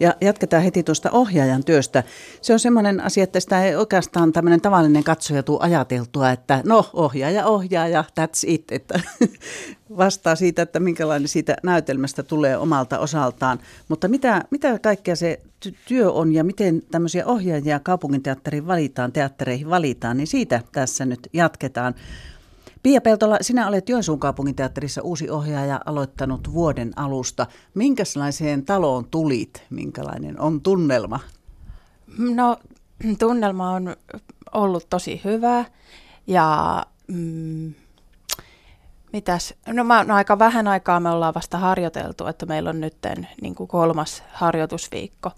Ja jatketaan heti tuosta ohjaajan työstä. Se on semmoinen asia, että sitä ei oikeastaan tämmöinen tavallinen katsoja tule ajateltua, että no ohjaaja, ohjaaja, that's it. Että vastaa siitä, että minkälainen siitä näytelmästä tulee omalta osaltaan. Mutta mitä, mitä kaikkea se työ on ja miten tämmöisiä ohjaajia kaupunginteatteriin valitaan, teattereihin valitaan, niin siitä tässä nyt jatketaan. Pia Peltola, sinä olet Joensuun kaupunginteatterissa uusi ohjaaja aloittanut vuoden alusta. Minkälaiseen taloon tulit? Minkälainen on tunnelma? No tunnelma on ollut tosi hyvä ja mm, mitäs, no, mä, no aika vähän aikaa me ollaan vasta harjoiteltu, että meillä on nyt niin kolmas harjoitusviikko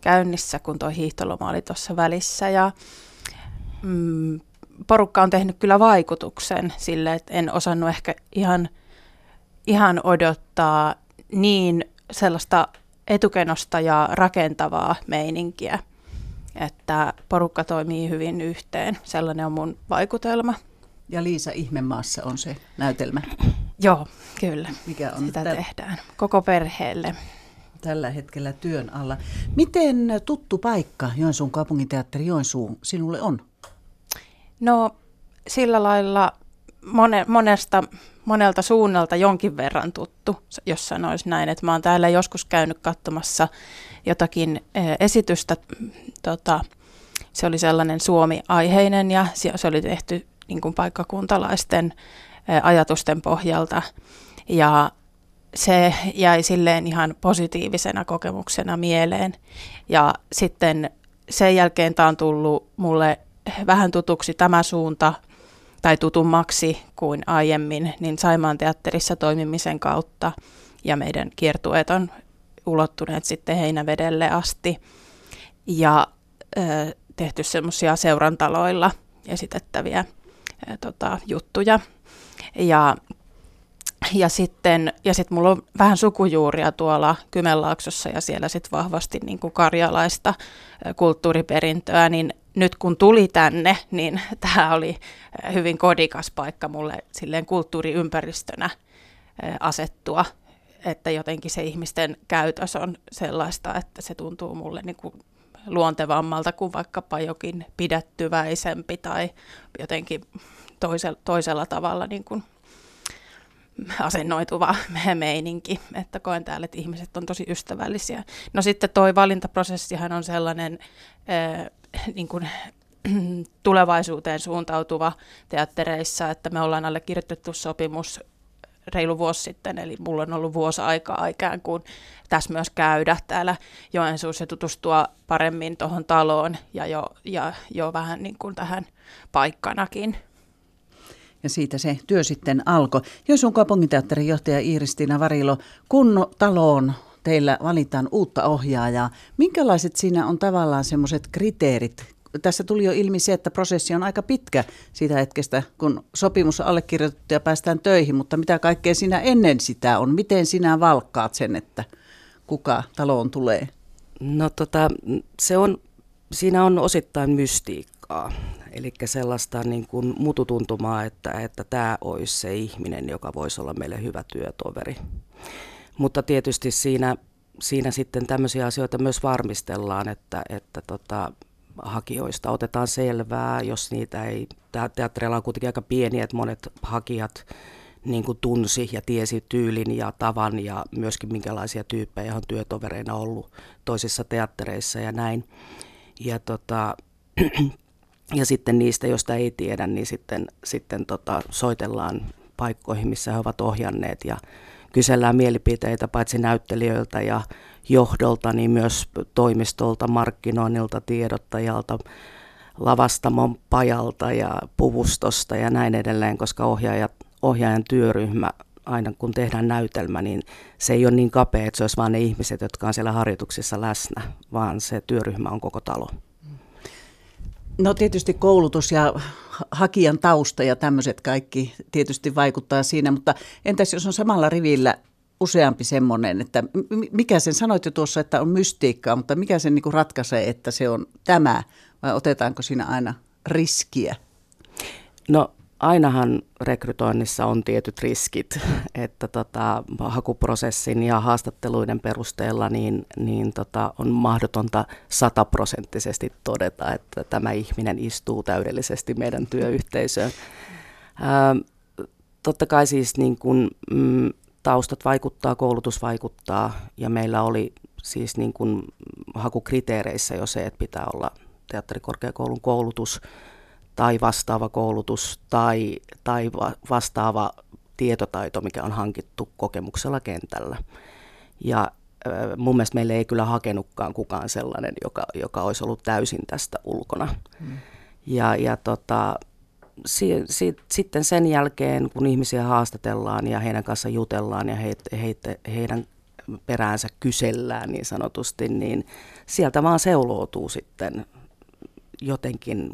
käynnissä, kun tuo hiihtoloma oli tuossa välissä ja mm, porukka on tehnyt kyllä vaikutuksen sille, että en osannut ehkä ihan, ihan odottaa niin sellaista etukenosta ja rakentavaa meininkiä, että porukka toimii hyvin yhteen. Sellainen on mun vaikutelma. Ja Liisa Ihmemaassa on se näytelmä. Joo, kyllä. Mikä on Sitä täl- tehdään koko perheelle. Tällä hetkellä työn alla. Miten tuttu paikka Joensuun kaupunginteatteri Joensuu sinulle on? No sillä lailla mone, monesta, monelta suunnalta jonkin verran tuttu, jos sanoisi näin. Että mä oon täällä joskus käynyt katsomassa jotakin esitystä. Tota, se oli sellainen Suomi-aiheinen ja se oli tehty niin kuin paikkakuntalaisten ajatusten pohjalta. Ja se jäi silleen ihan positiivisena kokemuksena mieleen. Ja sitten sen jälkeen tämä on tullut mulle vähän tutuksi tämä suunta tai tutummaksi kuin aiemmin, niin Saimaan teatterissa toimimisen kautta ja meidän kiertueet on ulottuneet sitten Heinävedelle asti ja ö, tehty semmoisia seurantaloilla esitettäviä ö, tota, juttuja. Ja ja sitten, ja sitten mulla on vähän sukujuuria tuolla Kymenlaaksossa ja siellä sitten vahvasti niin karjalaista kulttuuriperintöä, niin nyt kun tuli tänne, niin tämä oli hyvin kodikas paikka mulle silleen kulttuuriympäristönä asettua, että jotenkin se ihmisten käytös on sellaista, että se tuntuu mulle niin kuin luontevammalta kuin vaikkapa jokin pidättyväisempi tai jotenkin toisella, toisella tavalla niin kuin asennoituva meininki, että koen täällä, että ihmiset on tosi ystävällisiä. No sitten toi valintaprosessihan on sellainen äh, niin kuin, tulevaisuuteen suuntautuva teattereissa, että me ollaan allekirjoitettu sopimus reilu vuosi sitten, eli mulla on ollut vuosi aikaa ikään kuin tässä myös käydä täällä Joensuussa ja tutustua paremmin tuohon taloon ja jo, ja jo vähän niin kuin tähän paikkanakin. Ja siitä se työ sitten alkoi. Joensuun kaupunginteatterin johtaja Iiristina Varilo, kun taloon teillä valitaan uutta ohjaajaa, minkälaiset siinä on tavallaan semmoiset kriteerit? Tässä tuli jo ilmi se, että prosessi on aika pitkä siitä hetkestä, kun sopimus on allekirjoitettu ja päästään töihin, mutta mitä kaikkea siinä ennen sitä on? Miten sinä valkkaat sen, että kuka taloon tulee? No tota, se on, siinä on osittain mystiikkaa. Eli sellaista niin kuin mututuntumaa, että, että tämä olisi se ihminen, joka voisi olla meille hyvä työtoveri. Mutta tietysti siinä, siinä sitten tämmöisiä asioita myös varmistellaan, että, että tota, hakijoista otetaan selvää, jos niitä ei, teatterilla on kuitenkin aika pieni, että monet hakijat niin kuin tunsi ja tiesi tyylin ja tavan ja myöskin minkälaisia tyyppejä on työtovereina ollut toisissa teattereissa ja näin. Ja, tota, ja sitten niistä, joista ei tiedä, niin sitten, sitten tota, soitellaan paikkoihin, missä he ovat ohjanneet ja kysellään mielipiteitä paitsi näyttelijöiltä ja johdolta, niin myös toimistolta, markkinoinnilta, tiedottajalta, lavastamon pajalta ja puvustosta ja näin edelleen, koska ohjaajat, ohjaajan työryhmä aina kun tehdään näytelmä, niin se ei ole niin kapea, että se olisi vain ne ihmiset, jotka on siellä harjoituksissa läsnä, vaan se työryhmä on koko talo. No tietysti koulutus ja hakijan tausta ja tämmöiset kaikki tietysti vaikuttaa siinä, mutta entäs jos on samalla rivillä useampi semmoinen, että mikä sen sanoit jo tuossa, että on mystiikkaa, mutta mikä sen niin ratkaisee, että se on tämä vai otetaanko siinä aina riskiä? No ainahan rekrytoinnissa on tietyt riskit, että tota, hakuprosessin ja haastatteluiden perusteella niin, niin tota, on mahdotonta sataprosenttisesti todeta, että tämä ihminen istuu täydellisesti meidän työyhteisöön. Ää, totta kai siis niin kun, mm, taustat vaikuttaa, koulutus vaikuttaa ja meillä oli siis niin kun hakukriteereissä jo se, että pitää olla teatterikorkeakoulun koulutus tai vastaava koulutus tai, tai vastaava tietotaito, mikä on hankittu kokemuksella kentällä. Ja mun mielestä meille ei kyllä hakenutkaan kukaan sellainen, joka, joka olisi ollut täysin tästä ulkona. Hmm. Ja, ja tota, si, si, sitten sen jälkeen, kun ihmisiä haastatellaan ja heidän kanssa jutellaan ja he, he, heidän peräänsä kysellään niin sanotusti, niin sieltä vaan seuloutuu sitten jotenkin,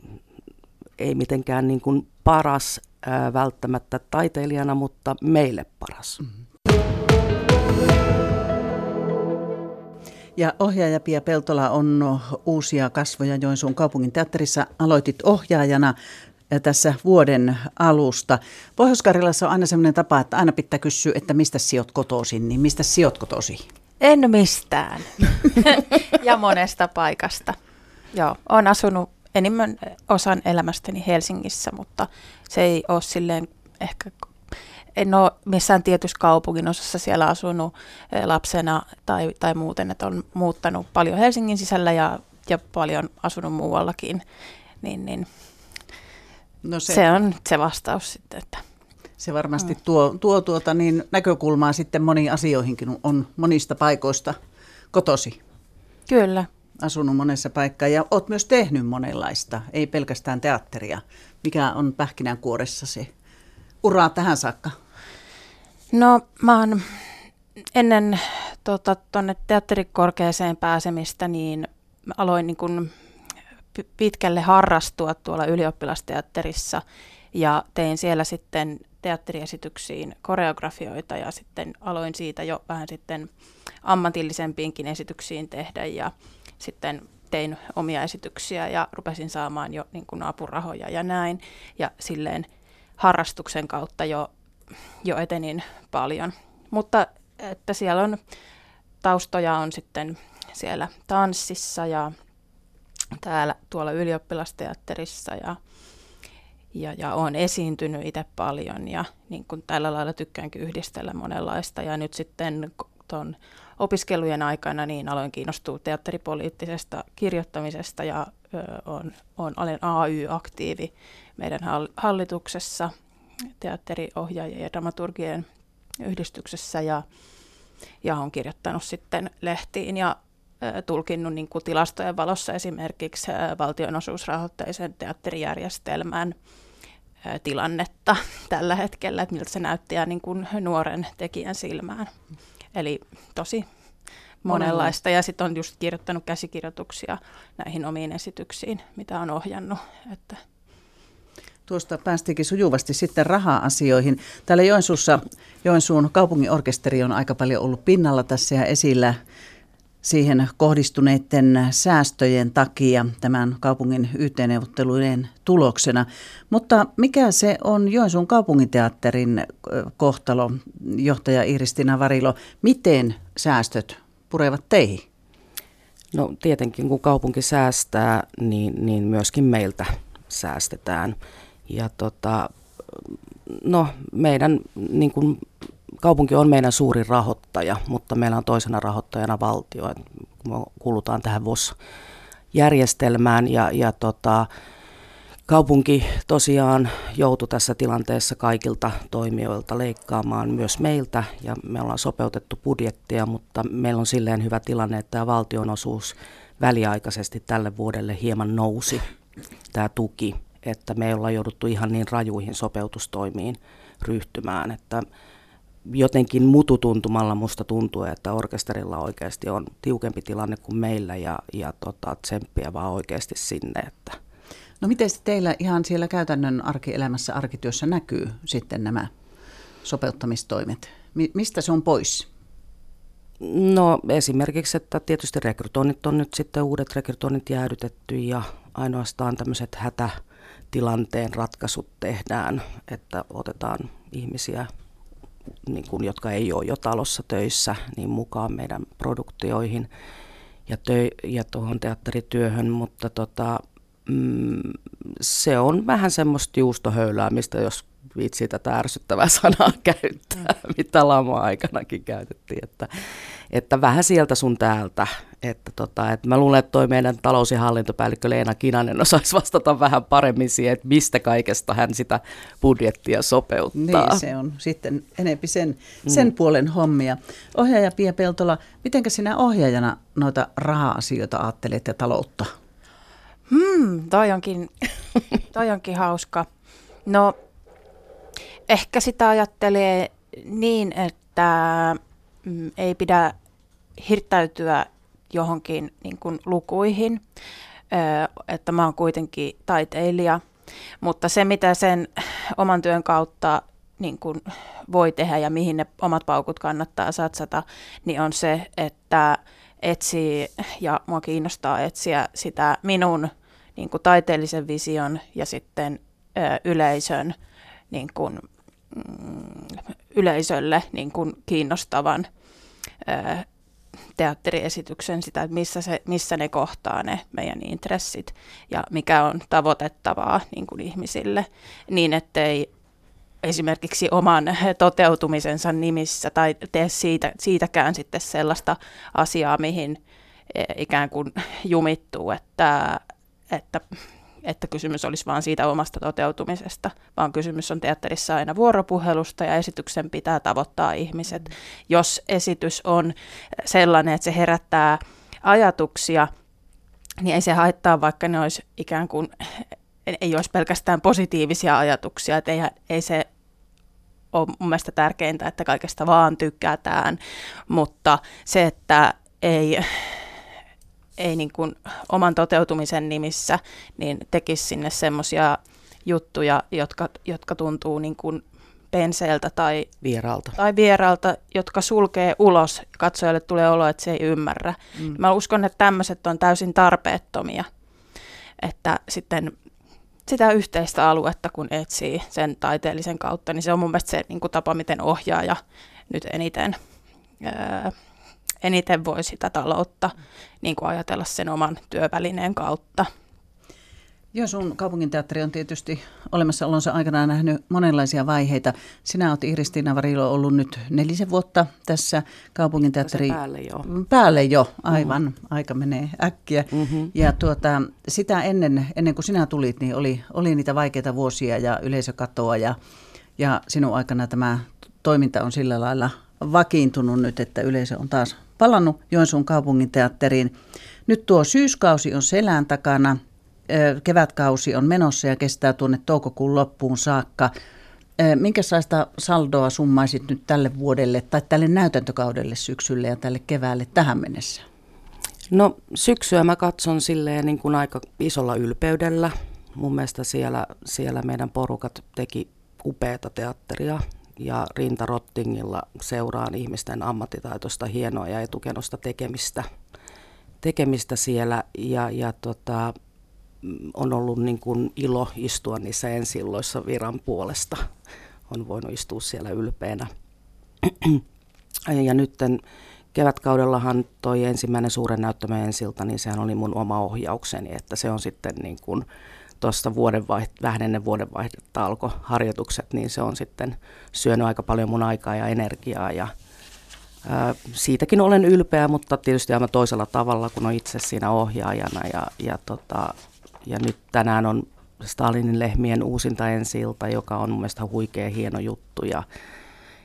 ei mitenkään niin kuin paras ää, välttämättä taiteilijana, mutta meille paras. Mm-hmm. Ja ohjaaja Pia Peltola on uusia kasvoja Joensuun kaupungin teatterissa. Aloitit ohjaajana tässä vuoden alusta. pohjois on aina sellainen tapa, että aina pitää kysyä, että mistä sijoit kotoisin, niin mistä sijoit kotosi? En mistään. ja monesta paikasta. Joo, olen asunut enimmän osan elämästäni Helsingissä, mutta se ei ole silleen ehkä, en ole missään tietyssä kaupungin osassa siellä asunut eh, lapsena tai, tai muuten, että on muuttanut paljon Helsingin sisällä ja, ja paljon asunut muuallakin, niin, niin no se, se on se vastaus sitten, että se varmasti tuo, tuo tuota niin näkökulmaa sitten moniin asioihinkin, on monista paikoista kotosi. Kyllä, asunut monessa paikkaa ja olet myös tehnyt monenlaista, ei pelkästään teatteria. Mikä on pähkinänkuoressa se ura tähän saakka? No mä oon ennen tuonne tota, teatterikorkeaseen pääsemistä, niin aloin niin kun pitkälle harrastua tuolla ylioppilasteatterissa ja tein siellä sitten teatteriesityksiin koreografioita ja sitten aloin siitä jo vähän sitten ammatillisempiinkin esityksiin tehdä ja sitten tein omia esityksiä ja rupesin saamaan jo niin kuin apurahoja ja näin. Ja silleen harrastuksen kautta jo, jo etenin paljon. Mutta että siellä on taustoja on sitten siellä tanssissa ja täällä tuolla ylioppilasteatterissa ja, ja, ja olen esiintynyt itse paljon ja niin kuin tällä lailla tykkäänkin yhdistellä monenlaista ja nyt sitten tuon opiskelujen aikana niin aloin kiinnostua teatteripoliittisesta kirjoittamisesta ja ö, on, on, olen AY-aktiivi meidän hallituksessa, teatteriohjaajien ja dramaturgien yhdistyksessä ja, ja olen kirjoittanut sitten lehtiin ja tulkinnut niin kuin tilastojen valossa esimerkiksi valtionosuusrahoitteisen teatterijärjestelmän tilannetta tällä hetkellä, että miltä se näyttää niin kuin nuoren tekijän silmään. Eli tosi monenlaista. Ja sitten on just kirjoittanut käsikirjoituksia näihin omiin esityksiin, mitä on ohjannut. Että Tuosta päästiinkin sujuvasti sitten raha-asioihin. Täällä Joensuussa Joensuun kaupungin orkesteri on aika paljon ollut pinnalla tässä ja esillä siihen kohdistuneiden säästöjen takia tämän kaupungin yhteenneuvotteluiden tuloksena. Mutta mikä se on Joensuun kaupunginteatterin kohtalo, johtaja Iristina Varilo? Miten säästöt purevat teihin? No tietenkin kun kaupunki säästää, niin, niin myöskin meiltä säästetään. Ja tota, no meidän niin kuin kaupunki on meidän suurin rahoittaja, mutta meillä on toisena rahoittajana valtio. Me kuulutaan tähän VOS-järjestelmään ja, ja tota, kaupunki tosiaan joutui tässä tilanteessa kaikilta toimijoilta leikkaamaan myös meiltä ja me ollaan sopeutettu budjettia, mutta meillä on silleen hyvä tilanne, että tämä valtionosuus väliaikaisesti tälle vuodelle hieman nousi, tämä tuki, että me ollaan jouduttu ihan niin rajuihin sopeutustoimiin ryhtymään, että jotenkin mututuntumalla musta tuntuu, että orkesterilla oikeasti on tiukempi tilanne kuin meillä ja, ja tota, tsemppiä vaan oikeasti sinne. Että. No miten teillä ihan siellä käytännön arkielämässä, arkityössä näkyy sitten nämä sopeuttamistoimet? Mi- mistä se on pois? No esimerkiksi, että tietysti rekrytoinnit on nyt sitten uudet rekrytoinnit jäädytetty ja ainoastaan tämmöiset hätä, tilanteen ratkaisut tehdään, että otetaan ihmisiä, niin kuin, jotka ei ole jo talossa töissä, niin mukaan meidän produktioihin ja, tö- ja tuohon teatterityöhön, mutta tota, mm, se on vähän semmoista juustohöyläämistä, jos viitsii tätä ärsyttävää sanaa käyttää, mm. mitä lama-aikanakin käytettiin, että, että vähän sieltä sun täältä. Että tota, että mä luulen, että toi meidän talous- ja hallintopäällikkö Leena Kinanen osaisi vastata vähän paremmin siihen, että mistä kaikesta hän sitä budjettia sopeuttaa. Niin, se on sitten enempi sen, sen mm. puolen hommia. Ohjaaja Pia Peltola, miten sinä ohjaajana noita raha-asioita ajattelet ja taloutta? Hmm, toi onkin, toi onkin hauska. No, ehkä sitä ajattelee niin, että mm, ei pidä hirttäytyä johonkin niin kuin lukuihin, että mä oon kuitenkin taiteilija, mutta se mitä sen oman työn kautta niin kuin voi tehdä ja mihin ne omat paukut kannattaa satsata, niin on se, että etsii ja mua kiinnostaa etsiä sitä minun niin kuin taiteellisen vision ja sitten yleisön niin kuin, mm, yleisölle niin kuin kiinnostavan ö, teatteriesityksen, sitä, että missä, se, missä ne kohtaa ne meidän intressit ja mikä on tavoitettavaa niin kuin ihmisille, niin ettei esimerkiksi oman toteutumisensa nimissä tai tee siitä, siitäkään sitten sellaista asiaa, mihin e, ikään kuin jumittuu, että, että että kysymys olisi vain siitä omasta toteutumisesta, vaan kysymys on teatterissa aina vuoropuhelusta ja esityksen pitää tavoittaa ihmiset. Mm. Jos esitys on sellainen, että se herättää ajatuksia, niin ei se haittaa, vaikka ne olisi ikään kuin, ei olisi pelkästään positiivisia ajatuksia, että ei, ei se ole mun mielestä tärkeintä, että kaikesta vaan tykätään, mutta se, että ei ei niin kuin oman toteutumisen nimissä niin tekisi sinne semmoisia juttuja, jotka, jotka tuntuu niin kuin penseeltä tai vieraalta. tai vieraalta, jotka sulkee ulos. Katsojalle tulee olo, että se ei ymmärrä. Mm. Mä uskon, että tämmöiset on täysin tarpeettomia. Että sitten sitä yhteistä aluetta, kun etsii sen taiteellisen kautta, niin se on mun mielestä se niin kuin tapa, miten ohjaaja nyt eniten öö, eniten voi sitä taloutta niin kuin ajatella sen oman työvälineen kautta. Joo, sun kaupunginteatteri on tietysti olemassaolonsa aikana nähnyt monenlaisia vaiheita. Sinä olet Iris-Tiina Varilo ollut nyt nelisen vuotta tässä kaupunginteatteri... päälle jo. Päälle jo, aivan. Mm-hmm. Aika menee äkkiä. Mm-hmm. Ja tuota, sitä ennen, ennen kuin sinä tulit, niin oli, oli niitä vaikeita vuosia ja yleisökatoa ja, ja sinun aikana tämä toiminta on sillä lailla vakiintunut nyt, että yleisö on taas palannut Joensuun kaupunginteatteriin. Nyt tuo syyskausi on selän takana, kevätkausi on menossa ja kestää tuonne toukokuun loppuun saakka. Minkälaista saldoa summaisit nyt tälle vuodelle tai tälle näytäntökaudelle syksylle ja tälle keväälle tähän mennessä? No syksyä mä katson silleen niin kuin aika isolla ylpeydellä. Mun mielestä siellä, siellä meidän porukat teki upeata teatteria ja rintarottingilla seuraan ihmisten ammattitaitoista hienoa ja etukenosta tekemistä, tekemistä siellä ja, ja tota, on ollut niin kuin ilo istua niissä ensilloissa viran puolesta. On voinut istua siellä ylpeänä. ja nyt kevätkaudellahan toi ensimmäinen suuren näyttämä ensilta, niin sehän oli mun oma ohjaukseni, että se on sitten niin kuin, tuosta vuodenvaiht- vähän ennen vuodenvaihdetta alkoi harjoitukset, niin se on sitten syönyt aika paljon mun aikaa ja energiaa ja ää, siitäkin olen ylpeä, mutta tietysti aivan toisella tavalla, kun on itse siinä ohjaajana ja, ja, tota, ja nyt tänään on Stalinin lehmien uusinta ensi joka on mun mielestä huikea hieno juttu ja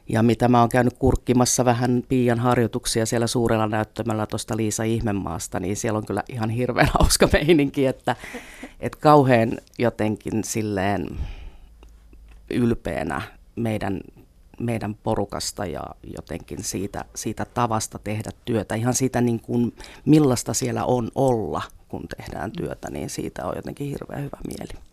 ja mitä mä oon käynyt kurkkimassa vähän Piian harjoituksia siellä suurella näyttämällä tuosta Liisa Ihmemaasta, niin siellä on kyllä ihan hirveän hauska meininki, että, että kauhean jotenkin silleen ylpeänä meidän, meidän porukasta ja jotenkin siitä, siitä tavasta tehdä työtä, ihan siitä niin kuin millaista siellä on olla, kun tehdään työtä, niin siitä on jotenkin hirveän hyvä mieli.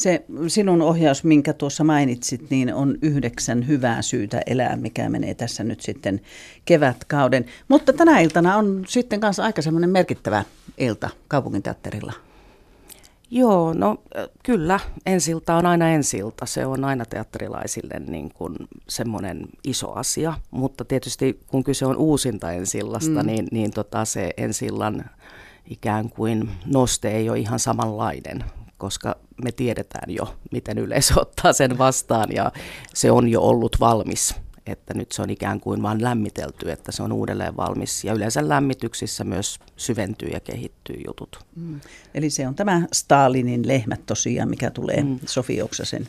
Se sinun ohjaus, minkä tuossa mainitsit, niin on yhdeksän hyvää syytä elää, mikä menee tässä nyt sitten kevätkauden. Mutta tänä iltana on sitten kanssa aika semmoinen merkittävä ilta kaupunginteatterilla. Joo, no kyllä. Ensilta on aina ensilta. Se on aina teatterilaisille niin kuin semmoinen iso asia. Mutta tietysti kun kyse on uusinta ensillasta, mm. niin, niin tota se ensillan ikään kuin noste ei ole ihan samanlainen, koska me tiedetään jo, miten yleisö ottaa sen vastaan ja se on jo ollut valmis että nyt se on ikään kuin vain lämmitelty, että se on uudelleen valmis. Ja yleensä lämmityksissä myös syventyy ja kehittyy jutut. Mm. Eli se on tämä Stalinin lehmät tosiaan, mikä tulee mm. Sofi Oksasen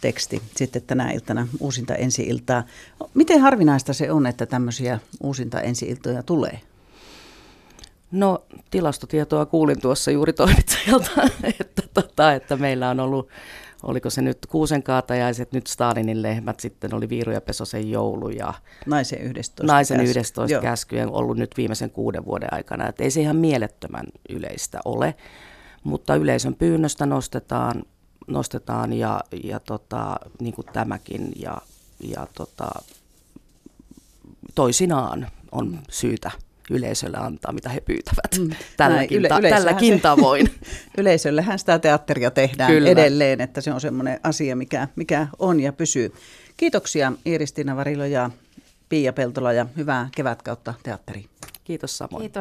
teksti sitten tänä iltana uusinta ensi-iltaa. Miten harvinaista se on, että tämmöisiä uusinta ensi-iltoja tulee? No tilastotietoa kuulin tuossa juuri toimittajalta, että, tota, että meillä on ollut oliko se nyt kuusen kaatajaiset, nyt Stalinin lehmät, sitten oli Viiru ja Pesosen joulu ja Naisen 11 Naisen 11 käskyjen ollut nyt viimeisen kuuden vuoden aikana. Et ei se ihan mielettömän yleistä ole, mutta yleisön pyynnöstä nostetaan, nostetaan ja, ja tota, niin kuin tämäkin ja, ja tota, toisinaan on syytä yleisölle antaa, mitä he pyytävät mm. tälläkin, yle, ta- tälläkin se, tavoin. Yleisöllehän sitä teatteria tehdään Kyllä. edelleen, että se on semmoinen asia, mikä, mikä on ja pysyy. Kiitoksia Iiristina Varilo ja Pia Peltola ja hyvää kevätkautta teatteri. Kiitos samoin. Kiitos.